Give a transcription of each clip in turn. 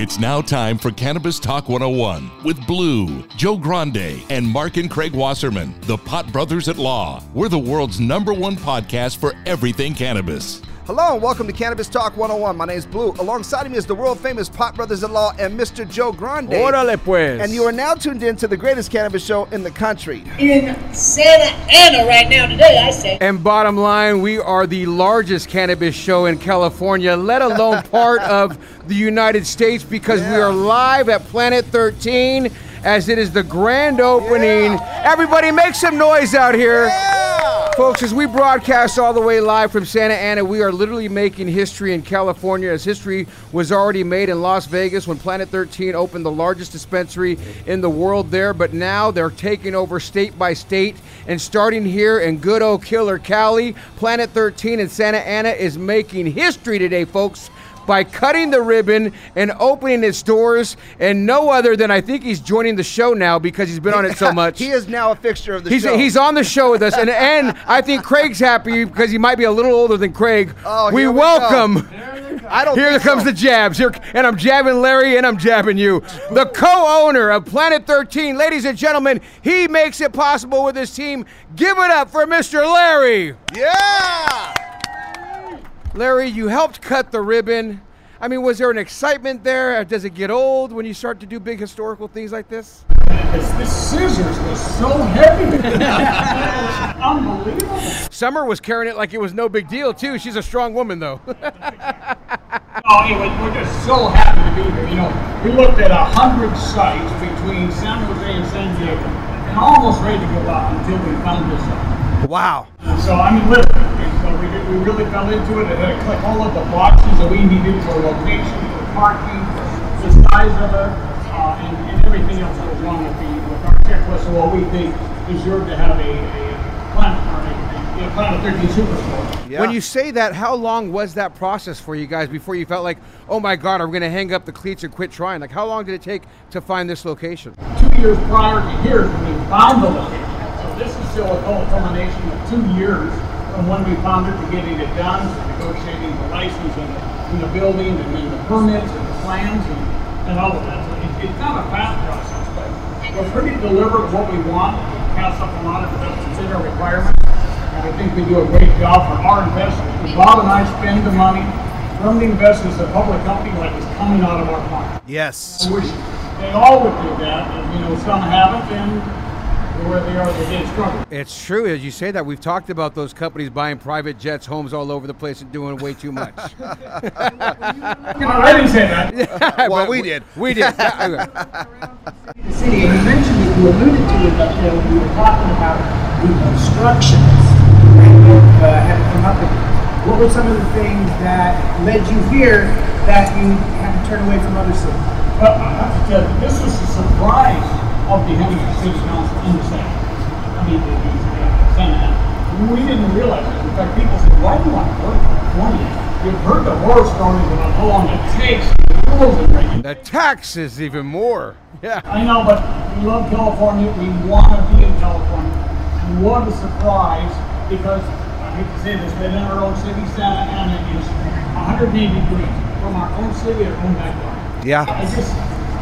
It's now time for Cannabis Talk 101 with Blue, Joe Grande, and Mark and Craig Wasserman, the Pot Brothers at Law. We're the world's number one podcast for everything cannabis. Hello and welcome to Cannabis Talk 101. My name is Blue. Alongside me is the world famous Pot Brothers in Law and Mr. Joe Grande. Órale pues. And you are now tuned in to the greatest cannabis show in the country. in Santa Ana right now today, I say. And bottom line, we are the largest cannabis show in California, let alone part of the United States, because we are live at Planet 13 as it is the grand opening. Everybody make some noise out here. Folks, as we broadcast all the way live from Santa Ana, we are literally making history in California as history was already made in Las Vegas when Planet 13 opened the largest dispensary in the world there. But now they're taking over state by state and starting here in good old Killer Cali. Planet 13 in Santa Ana is making history today, folks by cutting the ribbon and opening its doors. And no other than I think he's joining the show now because he's been on it so much. he is now a fixture of the He's, show. he's on the show with us, and and I think Craig's happy because he might be a little older than Craig. Oh, we here we welcome. I don't Here comes so. the jabs. Here, and I'm jabbing Larry, and I'm jabbing you. The co-owner of Planet 13, ladies and gentlemen, he makes it possible with his team. Give it up for Mr. Larry. Yeah! Larry, you helped cut the ribbon. I mean, was there an excitement there? Does it get old when you start to do big historical things like this? This scissors was so heavy. Unbelievable. Summer was carrying it like it was no big deal too. She's a strong woman though. Oh, anyway, we're just so happy to be here. You know, we looked at a hundred sites between San Jose and San Diego, and almost ready to go up until we found this one. Wow. So I mean, literally, and so we, did, we really fell into it. It had to click all of the boxes that we needed for location, for parking, the size of it, uh, and, and everything else that was wrong with, the, with our checklist of what we think deserved to have a, a planet, or a, a, a Planet 13 superstore. Yeah. When you say that, how long was that process for you guys before you felt like, oh my God, I'm going to hang up the cleats and quit trying? Like, how long did it take to find this location? two years prior to here when we found the location. So this is still a culmination of two years from when we found it to getting it done, to negotiating the license and the, and the building and then the permits and the plans and, and all of that. So it, it's not a fast process, but we're pretty deliberate what we want. We pass up a lot of stuff to fit our requirements. And I think we do a great job for our investors. Bob and I spend the money from the investors, the public company, like it's coming out of our pocket. Yes. I wish they all would do that, and, you know, some haven't, and where they are, they did struggle. It's true, as you say that. We've talked about those companies buying private jets, homes all over the place, and doing way too much. You know, I didn't say that. Well, But we did. We did. City, and you mentioned it, you alluded to it, that, you know, we were talking about the obstructions that uh, had come up. with. What were some of the things that led you here that you had to turn away from other cities? Well, I have to tell you, this was a surprise of the Huntington City Council in the Senate. I mean, the, the, Senate. We didn't realize it. In fact, people said, why do you want to work in California? You've heard the horror stories about how long it takes, the rules and regulations. the taxes, even more. Yeah. I know, but we love California. We want to be in California. And what a surprise, because I hate to say this, but in our own city, Santa Ana is 180 degrees from our own city, our own backyard. Yeah. I just,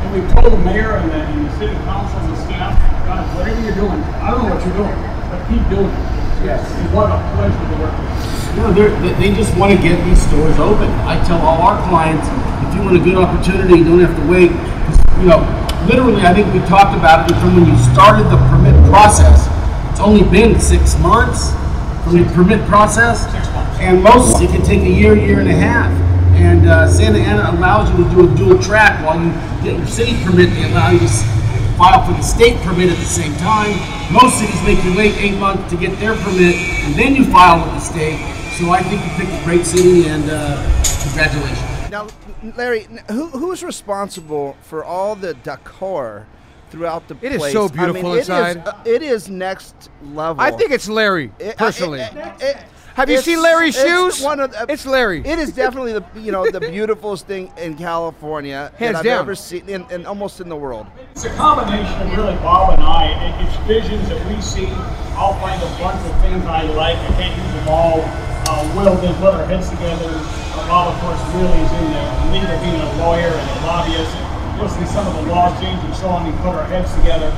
and we told the mayor and the, and the city council and the staff, guys, whatever you're doing, I don't know what you're doing, but keep doing it. Yes. And what a pleasure to work with. You know, they they just want to get these stores open. I tell all our clients, if you want a good opportunity, you don't have to wait. You know, literally, I think we talked about it from when you started the permit process It's only been six months from the permit process, and most it can take a year, year and a half. And uh, Santa Ana allows you to do a dual track while you get your city permit. They allow you to file for the state permit at the same time. Most cities make you wait eight months to get their permit, and then you file with the state. So I think you picked a great city, and uh, congratulations. Now, Larry, who who is responsible for all the decor throughout the It is place? It is so I mean, beautiful it is, inside. uh, it is next level. I think it's Larry It- personally. it- it- it- Have you seen Larry's it's shoes? One of the, It's Larry. It is definitely the you know the beautifulest thing in California Hands that I've down. ever seen, in, in almost in the world. It's a combination of really Bob and I. It- It's visions that we see. I'll find a bunch of things I like. I can't use them all. Uh, Will then put our heads together. Uh, Bob, of course, really is in there. league of being a lawyer and a lobbyist. And listening to some of the laws change and so on, we put our heads together.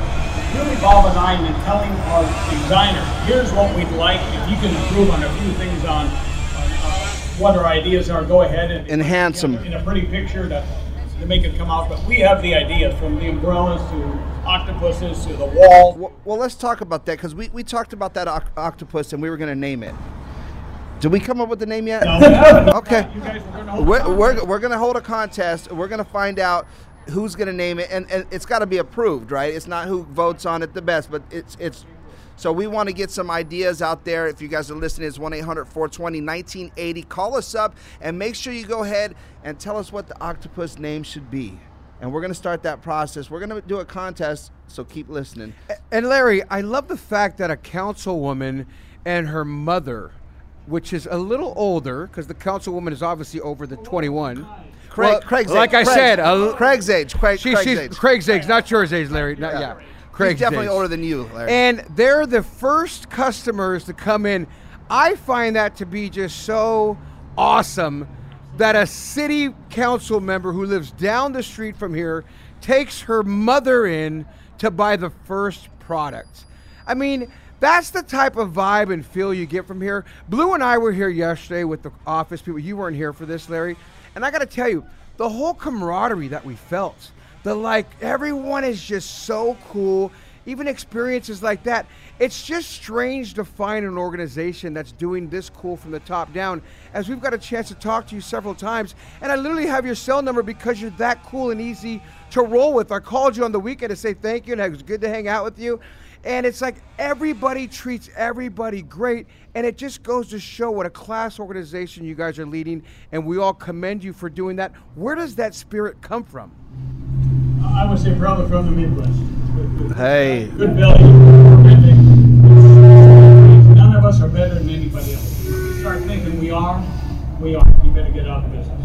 Really, Bob and I, and then telling our designer, here's what we'd like. If you can improve on a few things on, on uh, what our ideas are, go ahead and enhance them in a pretty picture to, to make it come out. But we have the ideas from the umbrellas to octopuses to the wall. Well, well let's talk about that because we, we talked about that oc- octopus and we were going to name it. Did we come up with the name yet? No, we haven't. Okay. You guys were gonna hold We're, we're, we're going to hold a contest. We're going to find out who's going to name it, and, and it's got to be approved, right? It's not who votes on it the best, but it's it's. So we want to get some ideas out there. If you guys are listening, it's 1-800-420-1980. Call us up and make sure you go ahead and tell us what the octopus name should be. And we're going to start that process. We're going to do a contest, so keep listening. And Larry, I love the fact that a councilwoman and her mother, which is a little older, because the councilwoman is obviously over the 21. Craig, Well, Craig's like age. I Craig- said, Craig's age. Craig, she, Craig's she's age. Craig's age, not yours age, Larry. Not, yeah. Craig's He's definitely age. older than you, Larry. And they're the first customers to come in. I find that to be just so awesome that a city council member who lives down the street from here takes her mother in to buy the first product. I mean, that's the type of vibe and feel you get from here. Blue and I were here yesterday with the office people. You weren't here for this, Larry. And I got to tell you, the whole camaraderie that we felt, the like, everyone is just so cool. Even experiences like that. It's just strange to find an organization that's doing this cool from the top down, as we've got a chance to talk to you several times. And I literally have your cell number because you're that cool and easy to roll with. I called you on the weekend to say thank you, and it was good to hang out with you. And it's like everybody treats everybody great. And it just goes to show what a class organization you guys are leading. And we all commend you for doing that. Where does that spirit come from? I would say probably from the Midwest. Good- good- Hey. Good value. None of us are better than anybody else. If you start thinking we are, we are. You better get out of business.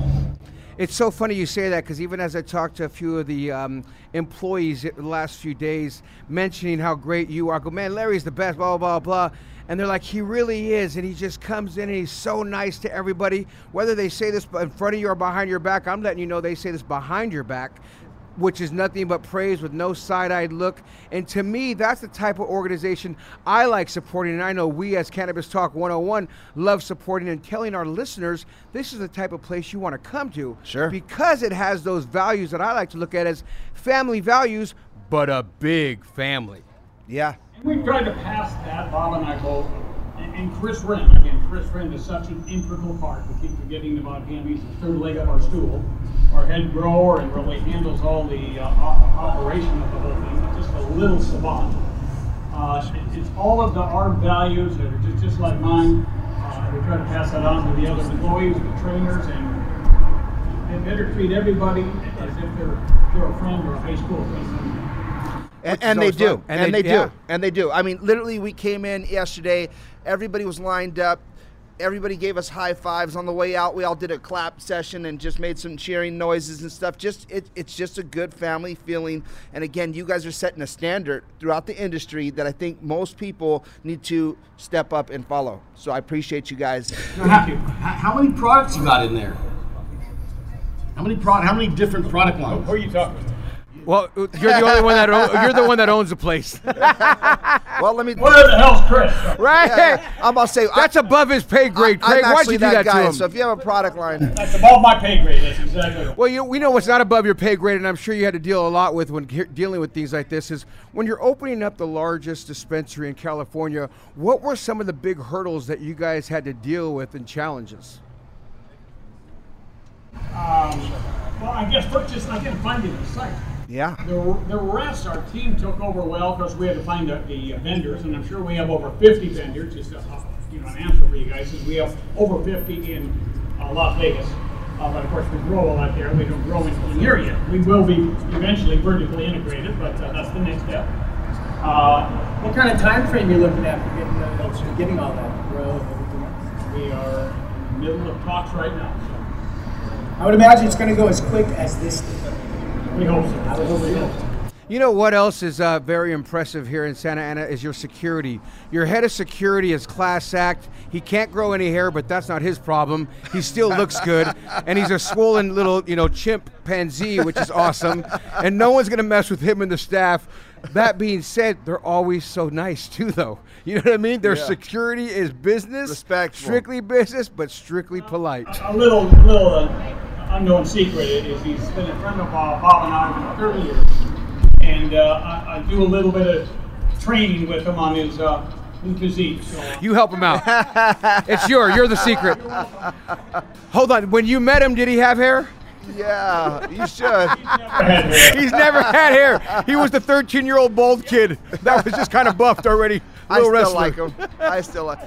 It's so funny you say that because even as I talked to a few of the um, employees the last few days, mentioning how great you are, I go, man, Larry's the best, blah, blah, blah. And they're like, he really is. And he just comes in and he's so nice to everybody. Whether they say this in front of you or behind your back, I'm letting you know they say this behind your back which is nothing but praise with no side-eyed look. And to me, that's the type of organization I like supporting. And I know we as Cannabis Talk 101 love supporting and telling our listeners this is the type of place you want to come to. Sure. Because it has those values that I like to look at as family values, but a big family. yeah. And we've tried to pass that, Bob and I both. And, and Chris Wren, again, Chris Wren is such an integral part. We keep forgetting about him. He's the third leg of our stool, our head grower, and really handles all the uh, o- operation of the whole thing. Just a little savant. Uh, it- it's all of the our values that are just, just like mine. Uh, we try to pass that on to the other employees, the trainers, and they better treat everybody as if they're, they're a friend or a high school friend. And, Which is and they do. And, And they, they- do. yeah. And they do. I mean, literally, we came in yesterday. Everybody was lined up. Everybody gave us high fives on the way out. We all did a clap session and just made some cheering noises and stuff. Just it, it's just a good family feeling. And again, you guys are setting a standard throughout the industry that I think most people need to step up and follow. So I appreciate you guys. Thank you. How, how many products you got in there? How many pro- How many different product lines? Who are you talking to? Well, you're the only one that own, you're the one that owns the place, well, let me. Where the hell's Chris? right? Yeah, yeah. I'm gonna say That's above his pay grade, I, Craig. am Why'd you do that, that, guy. to him? So if you have a product line, That's above my pay grade. That's exactly right. Well, you, we know what's not above your pay grade, and I'm sure you had to deal a lot with when ge- dealing with things like this. Is when you're opening up the largest dispensary in California. What were some of the big hurdles that you guys had to deal with and challenges? Um, well, I guess first just again finding the site. Yeah. The, the rest, our team took over well because we had to find the, the vendors, and I'm sure we have over 50 vendors. Just a, you know, an answer for you guys is we have over 50 in uh, Las Vegas. Uh, but of course, we grow a lot there. We don't grow in, in here yet. We will be eventually vertically integrated, but uh, that's the next step. Uh, What kind of time frame you looking at for getting, uh, for getting all that growth and everything else? we are in the middle of talks right now, So. I would imagine it's going to go as quick as this. did. So we hope so. I would hope so. You know what else is uh, very impressive here in Santa Ana is your security. Your head of security is class act. He can't grow any hair, but that's not his problem. He still looks good, and he's a swollen little, you know, chimpanzee, which is awesome. And no one's gonna mess with him and the staff. That being said, they're always so nice too, though. You know what I mean? Their Yeah. security is business, Respectful. strictly business, but strictly polite. A little, little uh, unknown secret is he's been a friend of uh, Bob and I for 30 years, and uh, I, I do a little bit of training with him on his, uh, his physique. So You help him out. it's your. You're the secret. Hold on. When you met him, did he have hair? Yeah, you should. He's never had hair. He was the 13 year old bald kid that was just kind of buffed already. I still wrestler. like him. I still like.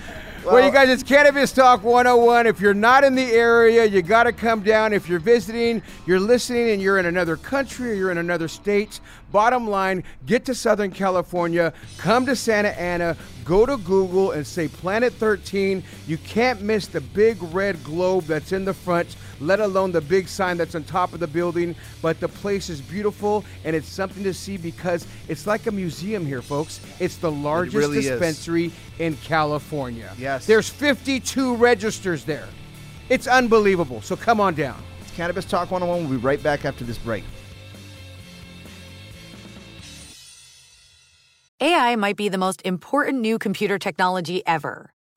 Well, you guys, it's Cannabis Talk 101. If you're not in the area, you got to come down. If you're visiting, you're listening, and you're in another country or you're in another state, bottom line, get to Southern California, come to Santa Ana, go to Google and say Planet 13. You can't miss the big red globe that's in the front, let alone the big sign that's on top of the building. But the place is beautiful, and it's something to see because it's like a museum here, folks. It's the largest really is. dispensary in California. Yes. There's 52 registers there. It's unbelievable. So come on down. It's Cannabis Talk 101. We'll be right back after this break. AI might be the most important new computer technology ever.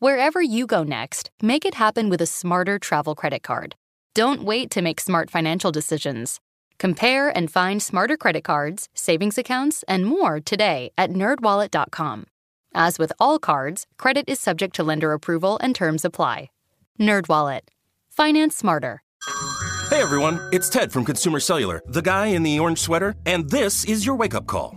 Wherever you go next, make it happen with a smarter travel credit card. Don't wait to make smart financial decisions. Compare and find smarter credit cards, savings accounts, and more today at nerdwallet.com. As with all cards, credit is subject to lender approval and terms apply. NerdWallet. Finance smarter. Hey everyone, it's Ted from Consumer Cellular, the guy in the orange sweater, and this is your wake up call.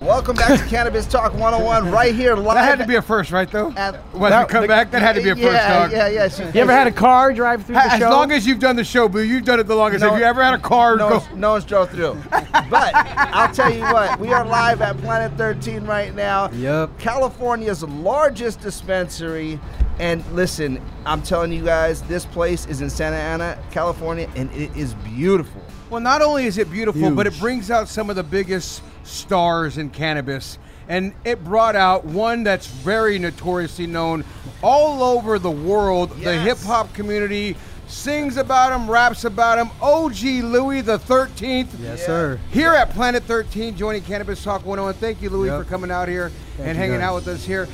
Welcome back to Cannabis Talk 101 right here live. That had to be a first, right? Though. At, Once we come back, that had to be a first, yeah, dog. Yeah, yeah, she- You ever had a car drive through the show? As show? long as you've done the show, Boo, you've done it the longest. No- Have you ever had a car no, go? one's- no one's drove through. But I'll tell you what, we are live at Planet 13 right now. Yep. California's largest dispensary. And listen, I'm telling you guys, this place is in Santa Ana, California, and it is beautiful. Well, not only is it beautiful, but it brings out some of the biggest stars in cannabis. And it brought out one that's very notoriously known all over the world. The hip hop community sings about him, raps about him. OG Louis the 13th. Yes, sir. Here at Planet 13, joining Cannabis Talk 101. Thank you, Louis, Yep. for coming out here Thank and hanging guys. out with us here.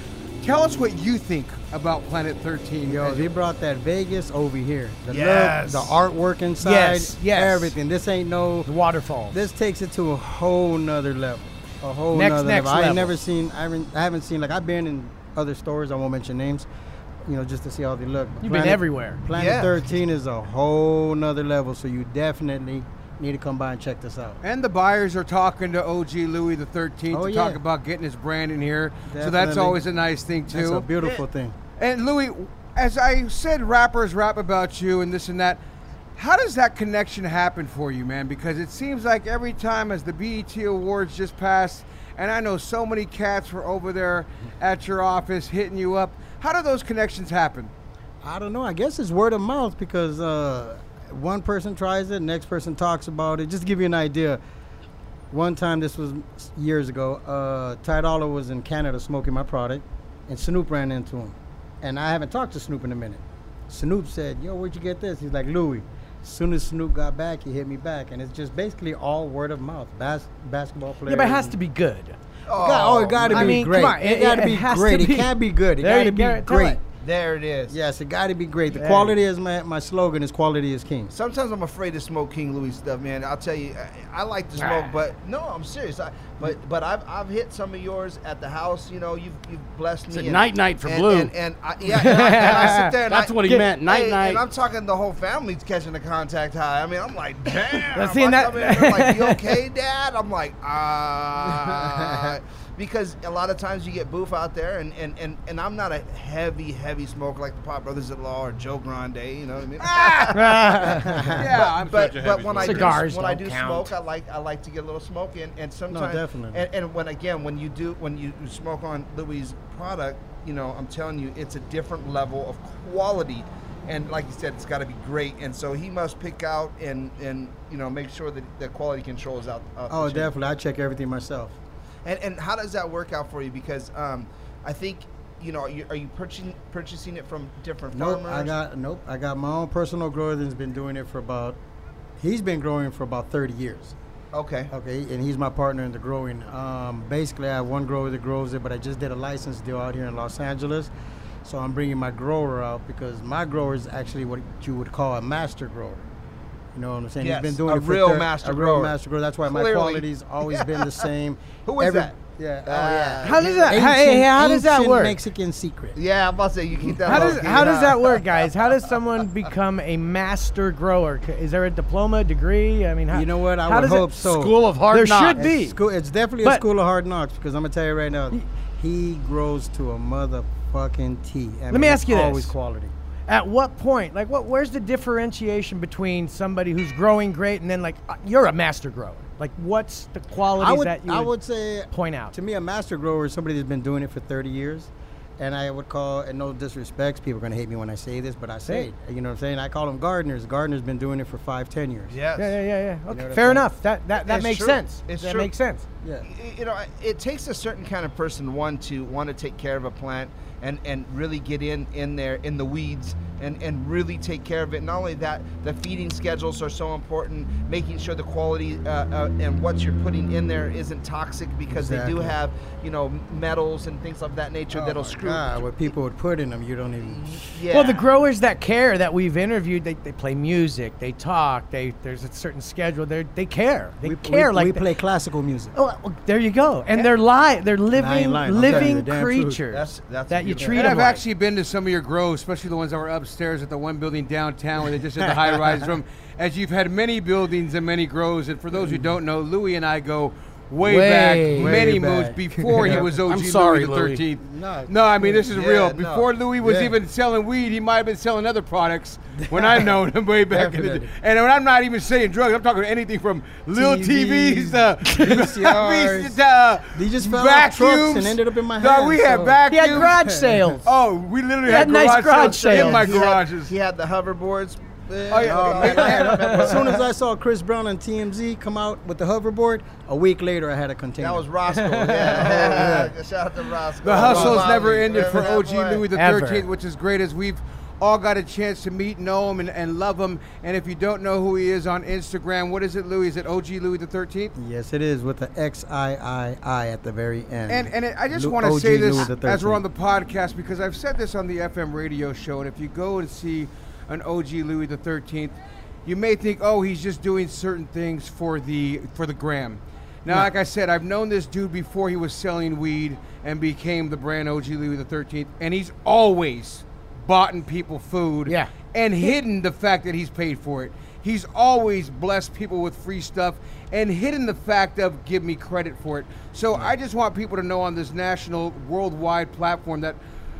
Tell us what you think about Planet 13. Yo, they brought that Vegas over here. The Yes. look, the artwork inside, Yes, yes. everything. This ain't no the waterfalls. This takes it to a whole nother level. A whole Next- nother next level. I ain't level. never seen. I haven't, I haven't seen like I've been in other stores. I won't mention names. You know, just to see how they look. You've been everywhere. Planet Yeah. 13 is a whole nother level. So you definitely need to come by and check this out. And the buyers are talking to OG Louis the 13th Oh, to yeah. talk about getting his brand in here. So that's always a nice thing too. It's a beautiful thing. And Louis, as I said, rappers rap about you and this and that. How does that connection happen for you, man? Because it seems like every time as the BET Awards just passed, and I know so many cats were over there at your office hitting you up. How do those connections happen? I don't know. I guess it's word of mouth because uh, one person tries it, next person talks about it. Just to give you an idea, one time this was years ago. Uh, Ty Dolla was in Canada smoking my product, and Snoop ran into him, and I haven't talked to Snoop in a minute. Snoop said, "Yo, where'd you get this?" He's like, "Louis." As soon as Snoop got back, he hit me back, and it's just basically all word of mouth. Bas- basketball players. yeah, but it has to be good. Oh, oh it got to be mean, great. come on, it, got to be great. It can't be good. It got to be great. It. There it is. Yes, it got to be great. The There. quality is my, my slogan is quality is king. Sometimes I'm afraid to smoke King Louis stuff, man. I'll tell you, I, I like to smoke, but no, I'm serious. I, but but I've, I've hit some of yours at the house. You know, you've you've blessed me. It's and- night-night for and, Blue. And, and I, yeah, and I, and I sit there. And That's I, what he meant, hey, night-night. And I'm talking the whole family's catching the contact high. I mean, I'm like, damn. Let's I see that- come in, like, you okay, Dad? I'm like, ah. Because a lot of times you get boof out there, and, and, and, and I'm not a heavy, heavy smoker like the Pot Brothers at Law or Joe Grande, you know what I mean? Ah! Yeah, but, I'm but, such a but heavy when I do, when I don't count. smoke, I like I like to get a little smoke in, and sometimes definitely. And, and when again, when you do when you you smoke on Louis' product, you know, I'm telling you, it's a different level of quality. And like you said, it's got to be great. And so he must pick out and and you know make sure that the quality control is out. out Oh, definitely. I check everything myself. And and how does that work out for you? Because um, I think you know, are you, are you purchasing purchasing it from different Nope, farmers? I got nope. I got my own personal grower that's been doing it for about. He's been growing for about thirty years. Okay. Okay, and he's my partner in the growing. Um, basically, I have one grower that grows it, but I just did a license deal out here in Los Angeles, so I'm bringing my grower out because my grower is actually what you would call a master grower. You know what I'm saying? Yes, he's been doing a it for real thir- master a real grower. master grower. That's why my quality's always been the same. Who is Every- that? Yeah. Oh, uh, yeah. How does that- how- Ancient- hey, how does that work? Mexican secret. Yeah, I'm about to say you keep that. How does low-key, how does that work, guys? How does someone become a master grower? Is there a diploma, degree? I mean, how, You know what? I how would does it- hope so. School of Hard There Knocks. should be. It's, school, it's definitely a school of hard knocks because I'm gonna tell you right now, he grows to a motherfucking T. I Let mean, me it's ask you this. Always quality. At what point, like, what? Where's the differentiation between somebody who's growing great and then, like, uh, you're a master grower? Like, what's the qualities would, that you I would, would say point out? to me, a master grower is somebody that's been doing it for 30 years. And I would call, and no disrespect, people are gonna hate me when I say this, but I say Say it. You know what I'm saying? I call them gardeners. Gardeners been doing it for five, ten years. Yes. Yeah, yeah, yeah, yeah. Okay, what I'm fair enough. That that that It's makes true. sense. It's that true. makes sense. Yeah. You know it takes a certain kind of person one to want to take care of a plant and and really get in in there in the weeds and and really take care of it not only that the feeding schedules are so important making sure the quality uh, uh, and what you're putting in there isn't toxic because they do have you know metals and things of that nature Oh that'll screw God, what people would put in them, you don't even. yeah Well, the growers that care that we've interviewed, they, they play music, they talk, they there's a certain schedule. They they care. They we, care we, like we the- play classical music. Oh, well, there you go. And they're live. They're living, lying. I'm telling you living the damn truth. creatures That's- that's that you treat And I've like. actually been to some of your grows, especially the ones that were upstairs at the one building downtown where they just had the high rise room. As you've had many buildings and many grows, and for those who don't know, Louis and I go way, Way, back, way many back. moves before he was OG I'm sorry, Louis the Thirteenth. No. No, I mean this is Yeah, real. no. Before Louis was Yeah. even selling weed, he might have been selling other products when I known him way back in the day. And when I'm not even saying drugs, I'm talking anything from little TVs, TVs, to, VCRs. to uh, They just fell off vacuums and ended up in my No, we had so- vacuums. He had garage sales. Oh, we literally He had, had nice garage, garage sales in sales. my He had- garages. He had the hoverboards. Oh, yeah. Oh, man, had- as soon as I saw Chris Brown on TMZ come out with the hoverboard, a week later I had a container. That was Roscoe. Yeah. yeah. Shout out to Roscoe. The hustle's Bobby. never ended for OG that? Louis the Thirteenth, which is great as we've all got a chance to meet, know him, and, and love him. And if you don't know who he is on Instagram, what is it, Louis? Is it OG Louis the Thirteenth? Yes, it is with the X I I I at the very end. And and it, I just Lu- want to say this as we're on the podcast because I've said this on the FM radio show, and if you go and see an OG Louis the Thirteenth, you may think, oh, he's just doing certain things for the for the gram. Now, No. like I said, I've known this dude before he was selling weed and became the brand OG Louis the Thirteenth, and he's always bought people food, Yeah. and hidden the fact that he's paid for it. He's always blessed people with free stuff and hidden the fact of give me credit for it. So I just want people to know on this national, worldwide platform that,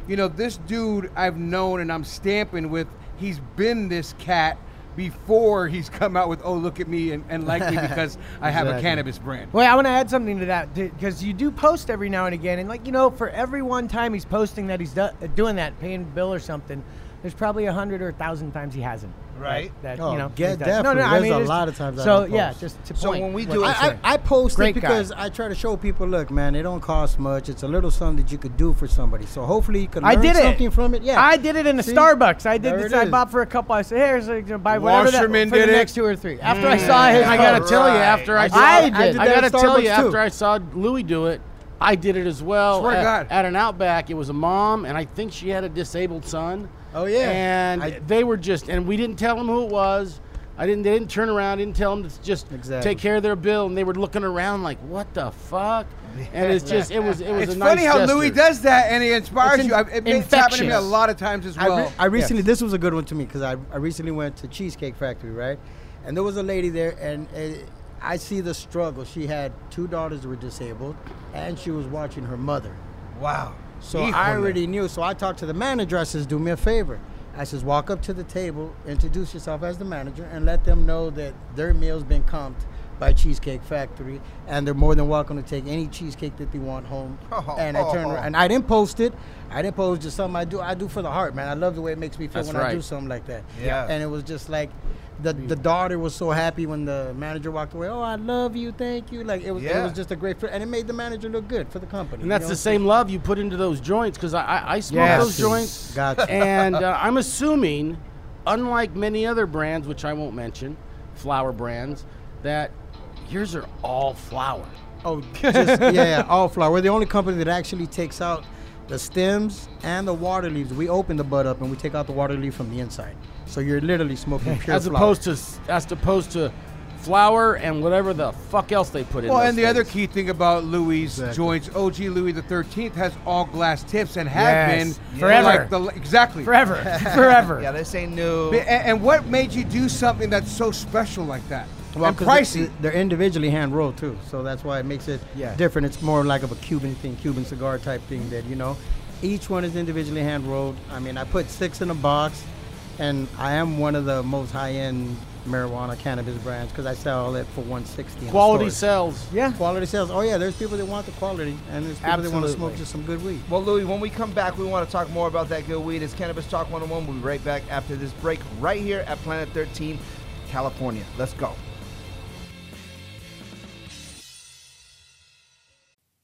you know, this dude I've known and I'm stamping with, he's been this cat before he's come out with, oh, look at me and, and like me because I have a cannabis brand. Wait, I want to add something to that because you do post every now and again, and like you know, for every one time he's posting that he's do- doing that, paying a bill or something, there's probably a hundred or a thousand times he hasn't. Right. That, Oh, you know. yeah, like that. No, definitely. no, I There's mean, a lot of times I So don't yeah, just to So point. when we do it- I. I, I post Great it guy. because I try to show people, look, man, it don't cost much. It's a little something that you could do for somebody. So hopefully you can I learn did it. something from it. Yeah, I did it in a See? Starbucks. I did There this. it I bought for a couple. I said, "Here's a, you know, buy whatever that for the did it. next two or three. After I mm. saw his, And I gotta tell you, after I, I saw, did. I did I gotta tell you, after I saw Louis do it, I did it as well. Swear at, God. at an Outback, it was a mom, and I think she had a disabled son. Oh, yeah. And I- they were just, and we didn't tell them who it was. I didn't. They didn't turn around. Didn't tell them to just Exactly. take care of their bill, and they were looking around like, "What the fuck?" And it's just, it was, it was It's a nice funny how gesture. Louis does that and he inspires It's you. I- It, it's happened to me a lot of times as I, well. re- I recently, this was a good one to me because I, I recently went to Cheesecake Factory, right? And there was a lady there, and uh, I see the struggle. She had two daughters who were disabled, and she was watching her mother. Wow. So I already knew. So I talked to the manager. I says, "Do me a favor." I says, "Walk up to the table, introduce yourself as the manager, and let them know that their meal's been comped by Cheesecake Factory, and they're more than welcome to take any cheesecake that they want home." and I turned around, and I didn't post it. I didn't post just something I do. I do for the heart, man. I love the way it makes me feel That's when I do something like that. Yeah. And it was just like. The, the daughter was so happy when the manager walked away. Oh, I love you, thank you. Like it was, yeah. it was just a great, fit, and it made the manager look good for the company. And that's you know? the same love you put into those joints because I, I, I smoke Yes. those joints. Gotcha. And uh, I'm assuming, unlike many other brands, which I won't mention, flower brands, that yours are all flower. Oh, just, yeah, yeah, all flower. We're the only company that actually takes out the stems and the water leaves. We open the bud up and we take out the water leaf from the inside. So you're literally smoking pure as flower. opposed to as opposed to flour and whatever the fuck else they put in. Well, those and the other key thing about Louis' Exactly. joints, OG Louis the Thirteenth has all glass tips and have Yes. been Forever. like the, exactly forever, forever. Yeah, this ain't new. And, and what made you do something that's so special like that? Well, and pricey. They're, individually hand rolled too, so that's why it makes it Yeah. different. It's more like of a Cuban thing, Cuban cigar type thing. That you know, each one is individually hand rolled. I mean, I put six in a box, and I am one of the most high end marijuana cannabis brands because I sell it for 160. quality sells. Yeah. Quality sales. Oh yeah, there's people that want the quality, and there's people that want to smoke just some good weed. Well, Louis, when we come back, we want to talk more about that good weed. It's Cannabis Talk 101. We'll be right back after this break, right here at Planet 13, California. Let's go.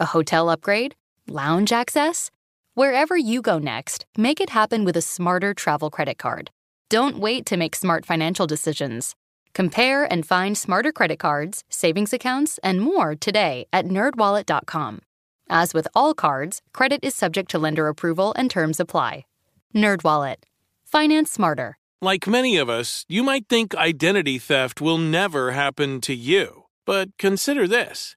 A hotel upgrade? Lounge access? Wherever you go next, make it happen with a smarter travel credit card. Don't wait to make smart financial decisions. Compare and find smarter credit cards, savings accounts, and more today at nerdwallet.com. As with all cards, credit is subject to lender approval and terms apply. NerdWallet. Finance smarter. Like many of us, you might think identity theft will never happen to you. But consider this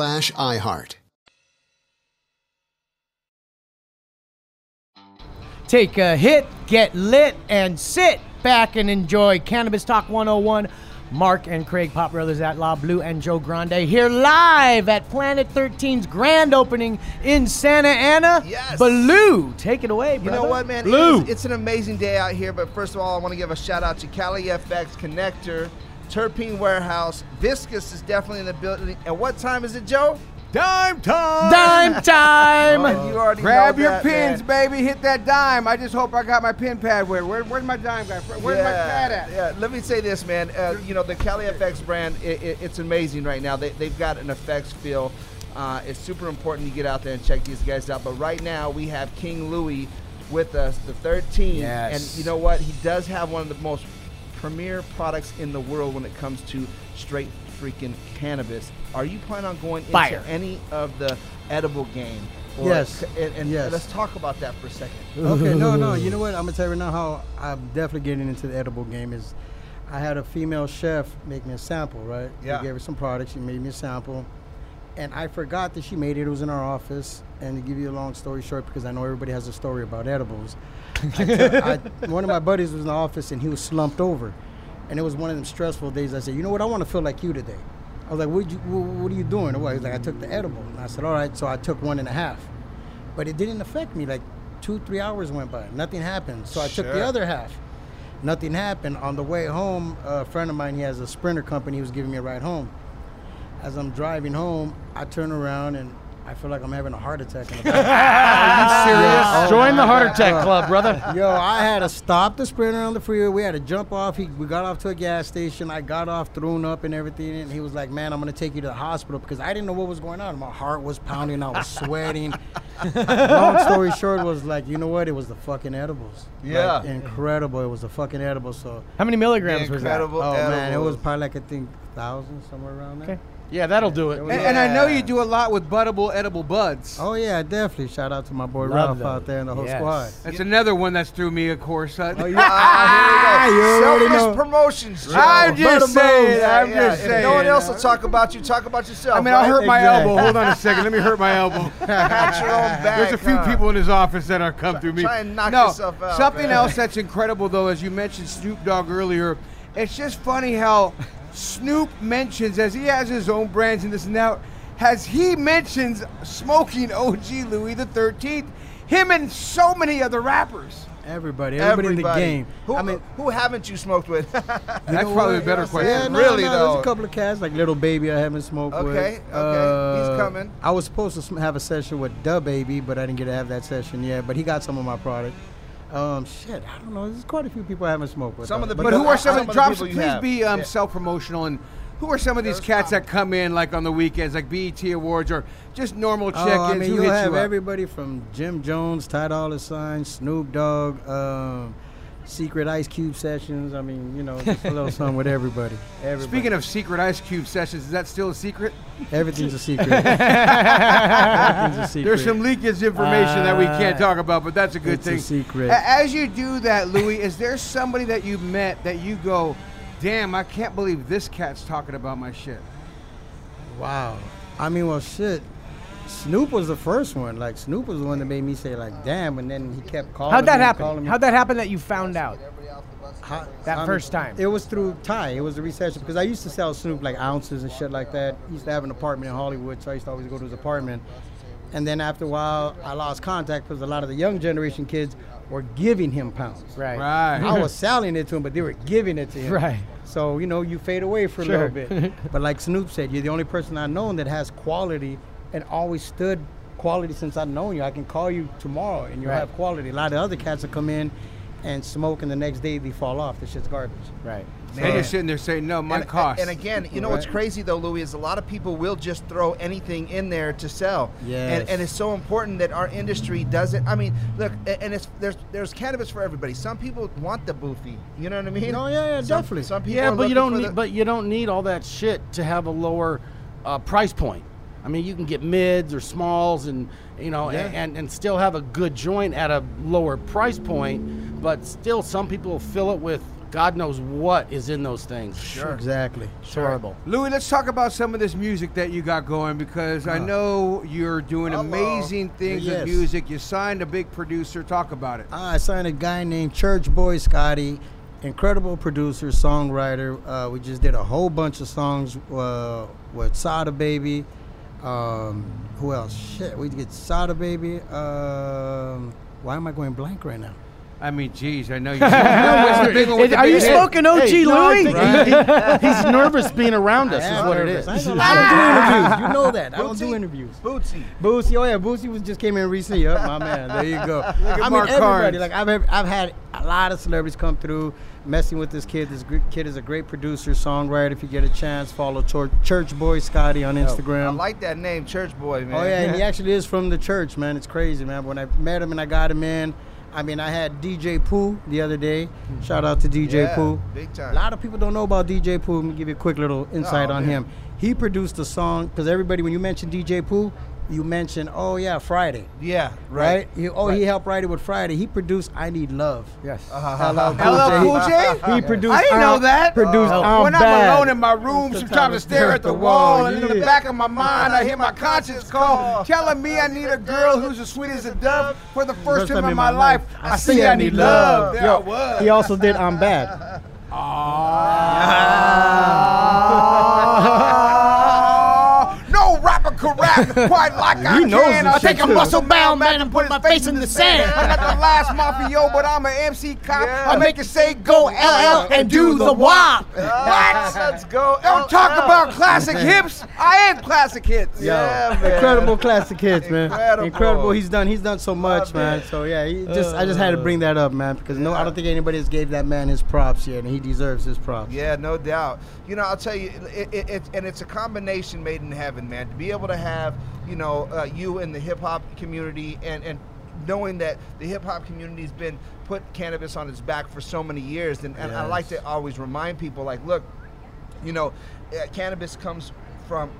iHeart. Take a hit, get lit, and sit back and enjoy Cannabis Talk 101. Mark and Craig Pot Brothers at Law Blue and Joe Grande here live at Planet 13's grand opening in Santa Ana. Yes. Blue, take it away, You know what, man? Blue. is- it's an amazing day out here. But first of all, I want to give a shout out to Cali FX Connector, Terpene Warehouse. Viscus is definitely in the building. And what time is it, Joe? Dime time! Dime time! Oh, you already Grab know your that, pins, man. baby. Hit that dime. I just hope I got my pin pad with. Where, where's my dime guy? Where's my pad at? Yeah, let me say this, man. Uh, you know, the Cali FX brand, it, it, it's amazing right now. They, they've got an effects feel. Uh, it's super important to get out there and check these guys out. But right now, we have King Louis with us, the 13. Yes. And you know what? He does have one of the most premier products in the world when it comes to straight freaking cannabis. Are you planning on going Fire. into any of the edible game? Yes. And, and Yes. let's talk about that for a second. Okay, no, no. You know what? I'm gonna tell you right now how I'm definitely getting into the edible game is. I had a female chef make me a sample, right? Yeah. I gave her some products. She made me a sample, and I forgot that she made it. It was in our office. And to give you a long story short, because I know everybody has a story about edibles, I tell- I, one of my buddies was in the office and he was slumped over, and it was one of them stressful days. I said, you know what? I want to feel like you today. I was like, what, you, what, what are you doing? What? was like, I took the edible. And I said, all right. So I took one and a half, but it didn't affect me. Like two, three hours went by, nothing happened. So I took the other half. Nothing happened. On the way home, a friend of mine, he has a sprinter company. He was giving me a ride home. As I'm driving home, I turn around and I feel like I'm having a heart attack. In the back. Are you serious? Oh Join the heart God. attack club, brother. Yo, I had to stop the sprinter on the freeway. We had to jump off. He, we got off to a gas station. I got off, thrown up, and everything. And he was like, "Man, I'm gonna take you to the hospital because I didn't know what was going on. My heart was pounding. I was sweating. Long story short was like, you know what? It was the fucking edibles. Like, Yeah. incredible. It was the fucking edibles. So How many milligrams was that? Incredible Oh man, it was probably like I think thousand somewhere around there. Okay. Yeah, that'll do it. And, and I know you do a lot with buddable edible buds. Oh yeah, definitely. Shout out to my boy Love Ralph those. out there and the whole Yes. squad. That's another one that's through me, of course. Oh, you- Ah, here we go. Selfish promotions. Joe. I'm just saying. I'm yeah. just If saying. no one else will talk about you. Talk about yourself. I mean, I'll right? hurt my Exactly. elbow. Hold on a second. Let me hurt my elbow. Pat your own back, There's a few huh? people in his office that are come through me. try and knock no, yourself out, Something man. else that's incredible, though, as you mentioned Snoop Dogg earlier, it's just funny how Snoop mentions, as he has his own brands and this and that, as he mentions smoking OG Louis the 13th, him and so many other rappers. Everybody, everybody, in the game. Who, I mean, who haven't you smoked with? you That's probably what? a better Yeah, question. no, Really, no, though. There's a couple of cats like Little Baby I haven't smoked with. Okay, okay, he's Uh, coming. I was supposed to have a session with Da Baby, but I didn't get to have that session yet. But he got some of my product. Um, shit, I don't know. There's quite a few people I haven't smoked with. Some of the But who are some, of the drops? Please have. be um, Yeah. self-promotional and. Who are some of these cats that come in like on the weekends, like BET Awards or just normal check-ins? Oh, I mean, Who hits have you everybody from Jim Jones, Ty Dolla Sign, Snoop Dogg, um, Secret Ice Cube sessions. I mean, you know, just a little something with everybody. everybody. Speaking of secret Ice Cube sessions, is that still a secret? Everything's a secret. Everything's a secret. There's some leakage information that we can't Uh, talk about, but that's a good it's a thing. secret. As you do that, Louis, is there somebody that you met that you go, damn, I can't believe this cat's talking about my shit? Wow. I mean, well, shit. Snoop was the first one. Like Snoop was the one that made me say, like, damn. And then he kept calling. How'd that me and calling happen? me. How'd that happen that you found out? How- That I mean, first time. It was through Ty. It was the reception because I used to sell Snoop like ounces and shit like that. He used to have an apartment in Hollywood, so I used to always go to his apartment. And then after a while, I lost contact because a lot of the young generation kids were giving him pounds. Right. Right. I was selling it to him, but they were giving it to him. Right. So you know, you fade away for a Sure. little bit. but like Snoop said, you're the only person I've known that has quality and always stood quality since I've known you. I can call you tomorrow and you'll Right. have quality. A lot of other cats will come in and smoke, and the next day they fall off. The shit's garbage. Right. And you're sitting there saying, no, my and, cost. and again, you know what's crazy though, Louis, is a lot of people will just throw anything in there to sell. Yes. And, and it's so important that our industry doesn't. I mean, look, and it's there's there's cannabis for everybody. Some people want the boofy. You know what I mean? No, yeah, yeah, Some- definitely. Some people. Yeah, but you don't need. the- but you don't need all that shit to have a lower uh, price point. I mean, you can get mids or smalls, and you know, Yeah. and, and still have a good joint at a lower price point. But still, some people will fill it with God knows what is in those things. Sure. Exactly. It's horrible. Louis, let's talk about some of this music that you got going because I know you're doing Hello. amazing things Yes. with music. You signed a big producer. Talk about it. I signed a guy named Church Boy Scotty, incredible producer, songwriter. Uh, we just did a whole bunch of songs uh, with Sada Baby. Um, who else? Shit, we get Sada Baby. Um, why am I going blank right now? I mean, geez, I know you. What's the big one with the Are you smoking OG Hey, no, I Louis? think he- he- he's nervous being around us. Is what it nervous. is. I don't, I don't do interviews. You know that. I don't do interviews. Bootsy. Bootsy, oh yeah, Bootsy was just came in recently. Yep, my man. There you go. at I mean, Mark everybody. Carnes. Like I've I've had a lot of celebrities come through, messing with this kid. This kid is a great producer, songwriter. If you get a chance, follow Church, Boy Scotty on Instagram. I like that name, Church Boy, man. Oh yeah, and he actually is from the church, man. It's crazy, man. When I met him and I got him in, I mean, I had DJ Pooh the other day. Shout out to DJ Yeah, Pooh. big time. A lot of people don't know about DJ Pooh. Let me give you a quick little insight Oh, on man. him. He produced a song because everybody, when you mention DJ Pooh, you mentioned, oh yeah, Friday, Yeah. right? Right. He, oh, he helped write it with Friday. He produced "I Need Love." Yes. Hello, Hello, Cool J? He produced. I didn't know that. Produced Uh, when I'm I'm Bad. alone in my room, sometimes I stare at the wall, and in the back of my mind, I hear my conscience call, telling me I need a girl who's as sweet as a dove. For the first time in my life, I see I need love. There I Yo, was. He also did "I'm Bad." Ah. quite like I He knows can. I shit take a muscle bound man and put my face in the sand. I'm not the last mafio, but I'm an MC cop. I make it say go LL and do the WAP. Ah, Let's go. Don't talk about classic hips. I am classic hits. Yeah. Incredible classic hits, man. Incredible. Incredible. He's done. He's done so much, man. So yeah, just I just had to bring that up, man, because no, I don't think anybody has gave that man his props yet, and he deserves his props. Yeah, no doubt. You know, I'll tell you, it, it, it, and it's a combination made in heaven, man. To be able to have, you know, uh, you in the hip hop community and, and knowing that the hip hop community's been put cannabis on its back for so many years. And, and I like to always remind people, like, look, you know, uh, cannabis comes from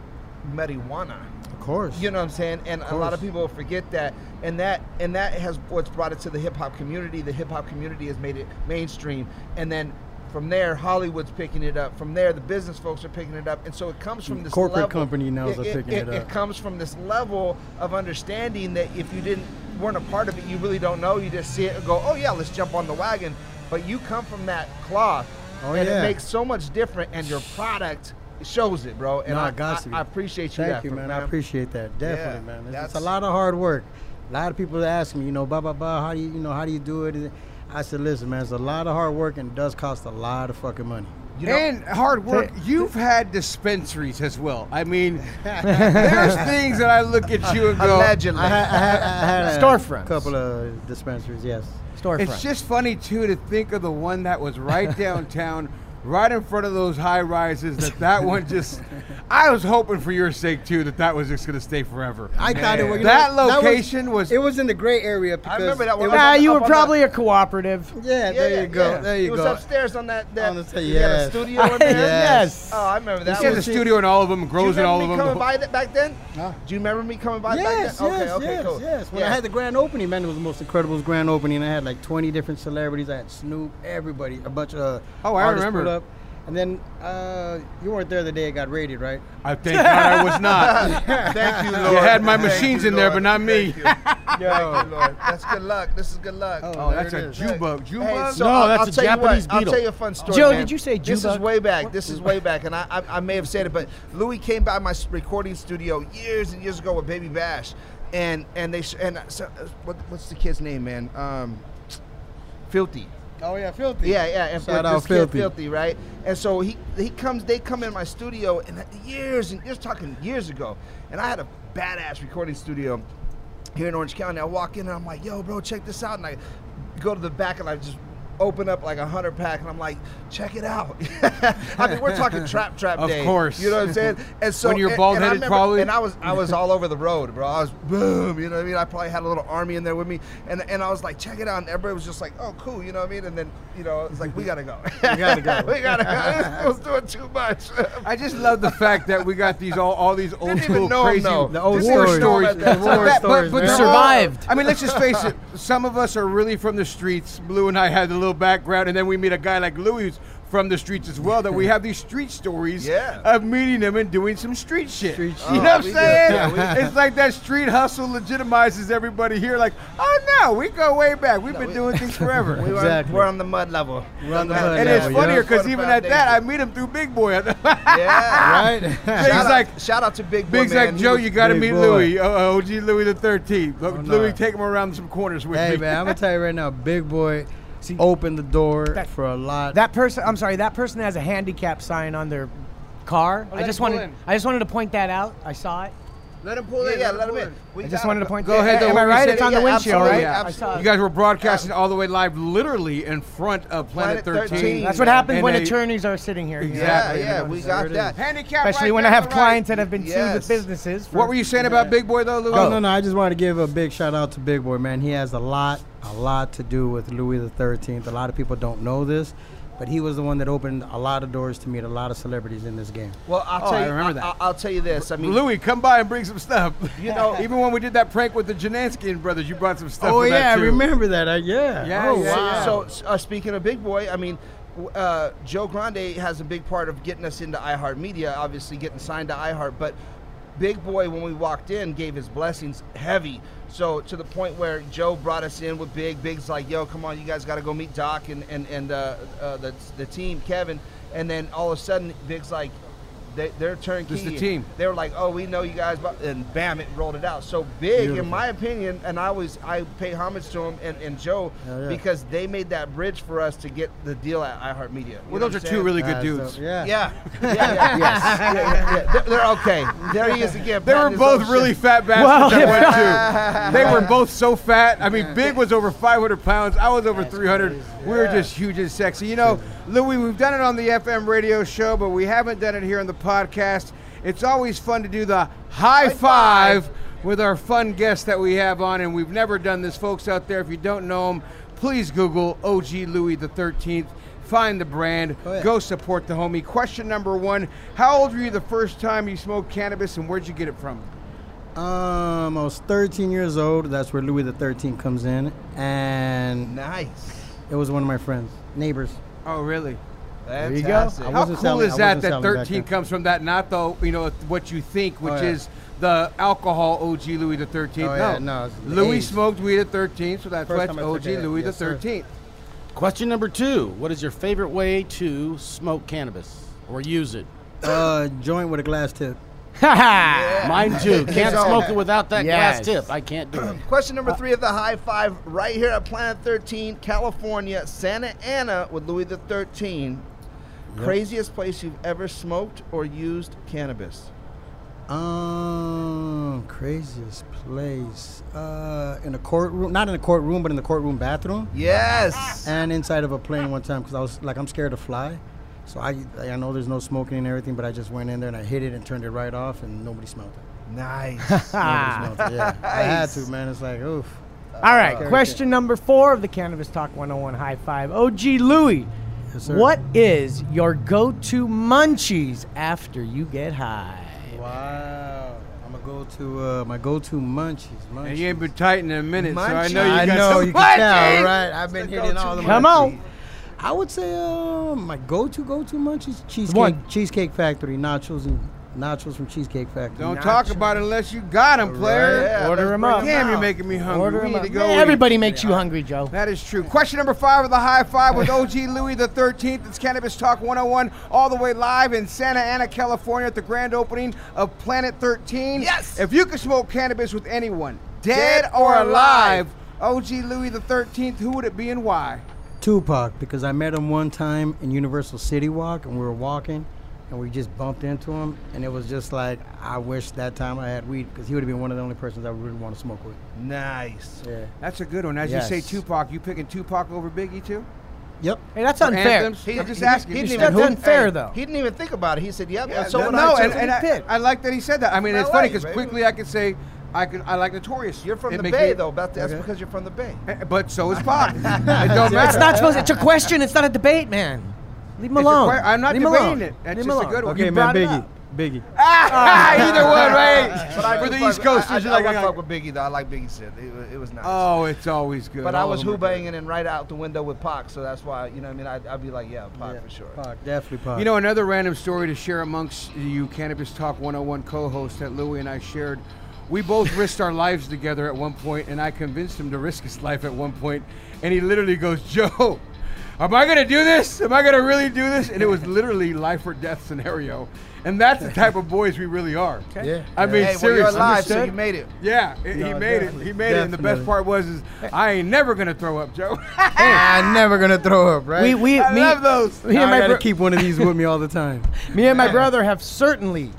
marijuana. Of course. You know what I'm saying? And a lot of people forget that. And that and that has what's brought it to the hip hop community. The hip hop community has made it mainstream. And then from there, Hollywood's picking it up. From there, the business folks are picking it up. And so it comes from this Corporate level- company now is picking it up. It comes from this level of understanding that if you didn't weren't a part of it, you really don't know. You just see it and go, oh yeah, let's jump on the wagon. But you come from that cloth, Oh, and yeah. it makes so much different. And your product shows it, bro. And No, I, got I, you. I appreciate you. Thank you, for- man. I appreciate that. Definitely, Yeah, man. It's, that's- it's a lot of hard work. A lot of people ask me, you know, blah blah blah. How do you, you know, how do you do it? I said, listen, man, it's a lot of hard work and it does cost a lot of fucking money. and hard work. You've had dispensaries as well. I mean, there's things that I look at you and go. I had, I had, I had a Storefronts. couple of dispensaries, yes. It's just funny too to think of the one that was right downtown, right in front of those high rises. That that one just. I was hoping for your sake too that that was just going to stay forever. I thought it was. you that know, location was, It was in the gray area because. remember that one. it was- Ah, you were probably a cooperative. Yeah, there you go. There you it was upstairs on that. that On the sta- you got a yes. studio in there. Yes. Oh, I remember that. He has a studio in all of them, grows in all of them. coming by that back then? Do you remember me coming by Yes, back then? yes, okay, okay, yes, cool. yes. When Yeah. I had the grand opening, man, it was the most incredible grand opening. I had like 20 different celebrities. I had Snoop, everybody, a bunch of Oh, I artists remember. Pulled Up. And then uh, you weren't there the day it got raided, right? I thank God I was not. Thank you, Lord. You had my Thank machines you, in there, but not me. Thank you. Thank you, Lord. That's good luck. This is good luck. Oh, that's a Jubug. Jubug? Hey, so No, I'll, that's I'll a tell Japanese you what, beetle. I'll tell you a fun story. Joe, man. did you say This is way back. This is way back, and I, I I may have said it, but Louis came by my recording studio years and years ago with Baby Bash, and and they and so, uh, what, what's the kid's name, man? Um, Filthy. Oh yeah, filthy. Yeah, yeah, and Shout out Filthy. filthy, right? And so he he comes, they come in my studio, and years and you're talking years ago, and I had a badass recording studio here in Orange County. I walk in and I'm like, yo, bro, check this out, and I go to the back and I just open up like a hundred pack, and I'm like, check it out. I mean, we're talking trap trap Of day. course. you know what I'm saying? And so When you're and- bald-headed, I remember- probably? and I was I was all over the road, bro. I was boom, you know what I mean? I probably had a little army in there with me, and and I was like, check it out, and everybody was just like, oh, cool, you know what I mean? And then you know, it's like we gotta go. We gotta go. we gotta go. This was doing too much. I just love the fact that we got these all, all these old Didn't school crazy though. The old war stories. stories. The war But- stories, but man. they're Survived. I mean, let's just face it. Some of us are really from the streets. Blue and I had a little background, and then we meet a guy like Louis from the streets as well. That we have these street stories Yeah. of meeting him and doing some street shit. Street You shit. know Oh, what I'm saying? Yeah, it's like that street hustle legitimizes everybody here. Like, oh no, we go way back. We've been we- doing things forever. We were, Exactly. we're on the mud level. We're on the mud and level, it's funnier because For even at that, I meet him through Big Boy. Yeah. Right? Big's Shout like, out, shout out to Big Boy, Big's man. like, Joe, you got to meet boy. Louis, uh, OG Louis the 13th. Look, Oh, no. Louis, take him around some corners with hey me. man, I'm gonna tell you right now, Big Boy opened the door That- for a lot. That person, I'm sorry, that person has a handicap sign on their car. Oh, I just wanted, in. I just wanted to point that out. I saw it. Let him pull Yeah, yeah, let him in. We I just wanted to point. Go ahead, though. Am What I right? It's on the Yeah, windshield, absolutely, right? absolutely. You guys were broadcasting all the way live, literally in front of Planet, Planet 13. 13. That's what happens And when they- attorneys are sitting here. Exactly. Yeah, yeah, we There got that. Handicap Especially right when I have on right. clients that have been sued Yes. with businesses. For, What were you saying about Big Boy, though, Louis? Oh, no, no. I just wanted to give a big shout out to Big Boy, man. He has a lot, a lot to do with Louis the Thirteenth. A lot of people don't know this, but he was the one that opened a lot of doors to meet a lot of celebrities in this game. Well, I'll Oh, tell I you. remember I, that. will tell you this. I mean, Louis, come by and bring some stuff. You know- even when we did that prank with the Janansky brothers, you brought some stuff. oh yeah, that I remember that. Uh, yeah. Yeah, oh yeah, wow. yeah. So, uh, speaking of Big Boy, I mean, uh, Joe Grande has a big part of getting us into iHeartMedia, obviously getting signed to iHeart. But Big Boy, when we walked in, gave his blessings heavy. So to the point where Joe brought us in with Big. Big's like, "Yo, come on, you guys got to go meet Doc and and and uh, uh, the the team, Kevin." And then all of a sudden, Big's like. They, they're turnkey. This the team. They were like, "Oh, we know you guys," and bam, it rolled it out. So big, Beautiful. in my opinion, and I always I pay homage to him and, and Joe yeah. because they made that bridge for us to get the deal at iHeartMedia. Well, those are I'm two really good That's dudes. dope. Yeah. Yeah, yeah, yeah, yes. yeah, yeah, yeah. They're, they're okay. There he is again. They were both oh, really shit. fat bastards that went too. They were both so fat. I mean, Big was over 500 pounds. I was over 300. We were just huge and sexy. You know, Louis, we've done it on the FM radio show, but we haven't done it here on the podcast. It's always fun to do the high five with our fun guests that we have on, and we've never done this, folks out there. If you don't know them, please Google OG Louis the 13th. find the brand, Oh, yeah. go support the homie. Question number one How old were you the first time you smoked cannabis and where'd you get it from? Um, I was 13 years old. That's where Louis the 13 comes in, and nice. It was one of my friends, neighbors. Oh, really? There you go. I How cool selling- is that that 13 then. comes from that, not the, you know, what you think, which Oh, yeah. is the alcohol OG Louis the 13th. Oh, yeah, no, it's Louis age. smoked weed at 13, so that's First why it's time I took OG Louis yes, the sir. 13th. Question number two What is your favorite way to smoke cannabis or use it? Uh, joint with a glass tip. Ha ha! Mine too. Can't smoke it without that Yes. glass tip. I can't do it. Question number three of the high five, right here at Planet 13, California, Santa Ana, with Louis the 13. Yep. Craziest place you've ever smoked or used cannabis? Um, craziest place. Uh, in a courtroom, not in a courtroom, but in the courtroom bathroom. Yes. And inside of a plane one time because I was like, I'm scared to fly. So I, I know there's no smoking and everything, but I just went in there and I hit it and turned it right off, and nobody smelled it. Nice. Nobody smelled it. Yeah, I had to, man. It's like, oof. All right, Scary question number four of the Cannabis Talk 101 High Five. OG Louie, sir. what is your go to munchies after you get high? Wow. I'm gonna go to uh, my go-to munchies. munchies. And you ain't been tight in a minute, so I know you I got know some you can tell, munchies. right? I've been hitting all the Come munchies. on. I would say uh, my go-to go-to munchies cheesecake One. cheesecake factory nachos and nachos from Cheesecake Factory. Don't talk about it unless you got them, player. Yeah, Order them up. bring up. 'em Damn, you're making me hungry. Order we 'em need up. to go. Man, eat. everybody makes you hungry, Joe. That is true. Question number five of the high five with OG Louis the 13th. It's Cannabis Talk 101, all the way live in Santa Ana, California, at the grand opening of Planet 13. Yes. If you could smoke cannabis with anyone, dead, or alive, OG Louis the 13th, who would it be and why? Tupac because I met him one time in Universal City Walk and we were walking and we just bumped into him and it was just like I wish that time I had weed because he would have been one of the only persons I would really want to smoke with. Nice. Yeah. That's a good one. As Yes. you say, Tupac, you picking Tupac over Biggie too? Yep. Hey, that's For unfair. anthems? He, I'm just he- asking. He You didn't even that's unfair, hey, though. He didn't even think about it. He said, "Yep." Yeah, so no, would no, I. and, and I, I like that he said that. I mean, From it's funny because quickly I could say I could I like Notorious. You're from It the Bay, me- though. But that's Okay. because you're from the Bay. Eh, But so is Pac. it don't matter. It's not supposed. It's a question. It's not a debate, man. Leave him alone. que- I'm not Leave him debating alone. it. That's Leave just him a good alone. one. Okay, You man, Biggie. Biggie. Ah, either one, right? But I For the East Coast, I, I, just I, like I would got- fuck with Biggie though. I like Biggie shit. It, it was nice. Oh, it's always good. but I was of them are who banging and right out the window with Pac, so that's why you know what I mean. I'd, I'd be like, yeah, Pac Yeah, for sure. Pac, definitely Pac. You know, another random story to share amongst you Cannabis Talk 101 co-host that Louie and I shared. We both risked our lives together at one point, and I convinced him to risk his life at one point, and he literally goes, "Joe, am I gonna do this? Am I gonna really do this?" And it was literally life or death scenario, and that's the type of boys we really are. Yeah. I mean, Hey, well, seriously. you're alive, so you made it. Yeah, it- he made definitely. it. He made it. And the best part was, is I ain't never gonna throw up, Joe. I'm never gonna throw up, right? We we I me, love those. Me Now and I my gotta bro- keep one of these with me all the time. me and my brother have certainly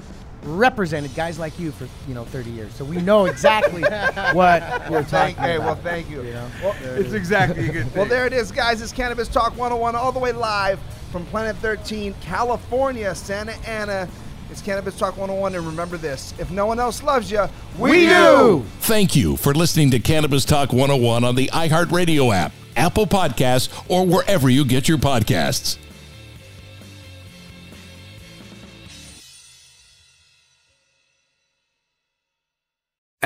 represented guys like you for you know 30 years, so we know exactly what we're Thank, talking hey, about. well, thank you. know? Well, it's exactly a good thing. well, there it is, guys. It's Cannabis Talk 101, all the way live from Planet 13, California, Santa Ana. It's Cannabis Talk 101, and remember this: if no one else loves you, we, do. Thank you for listening to Cannabis Talk 101 on the iHeartRadio app, Apple Podcasts, or wherever you get your podcasts.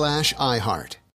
slash iHeart.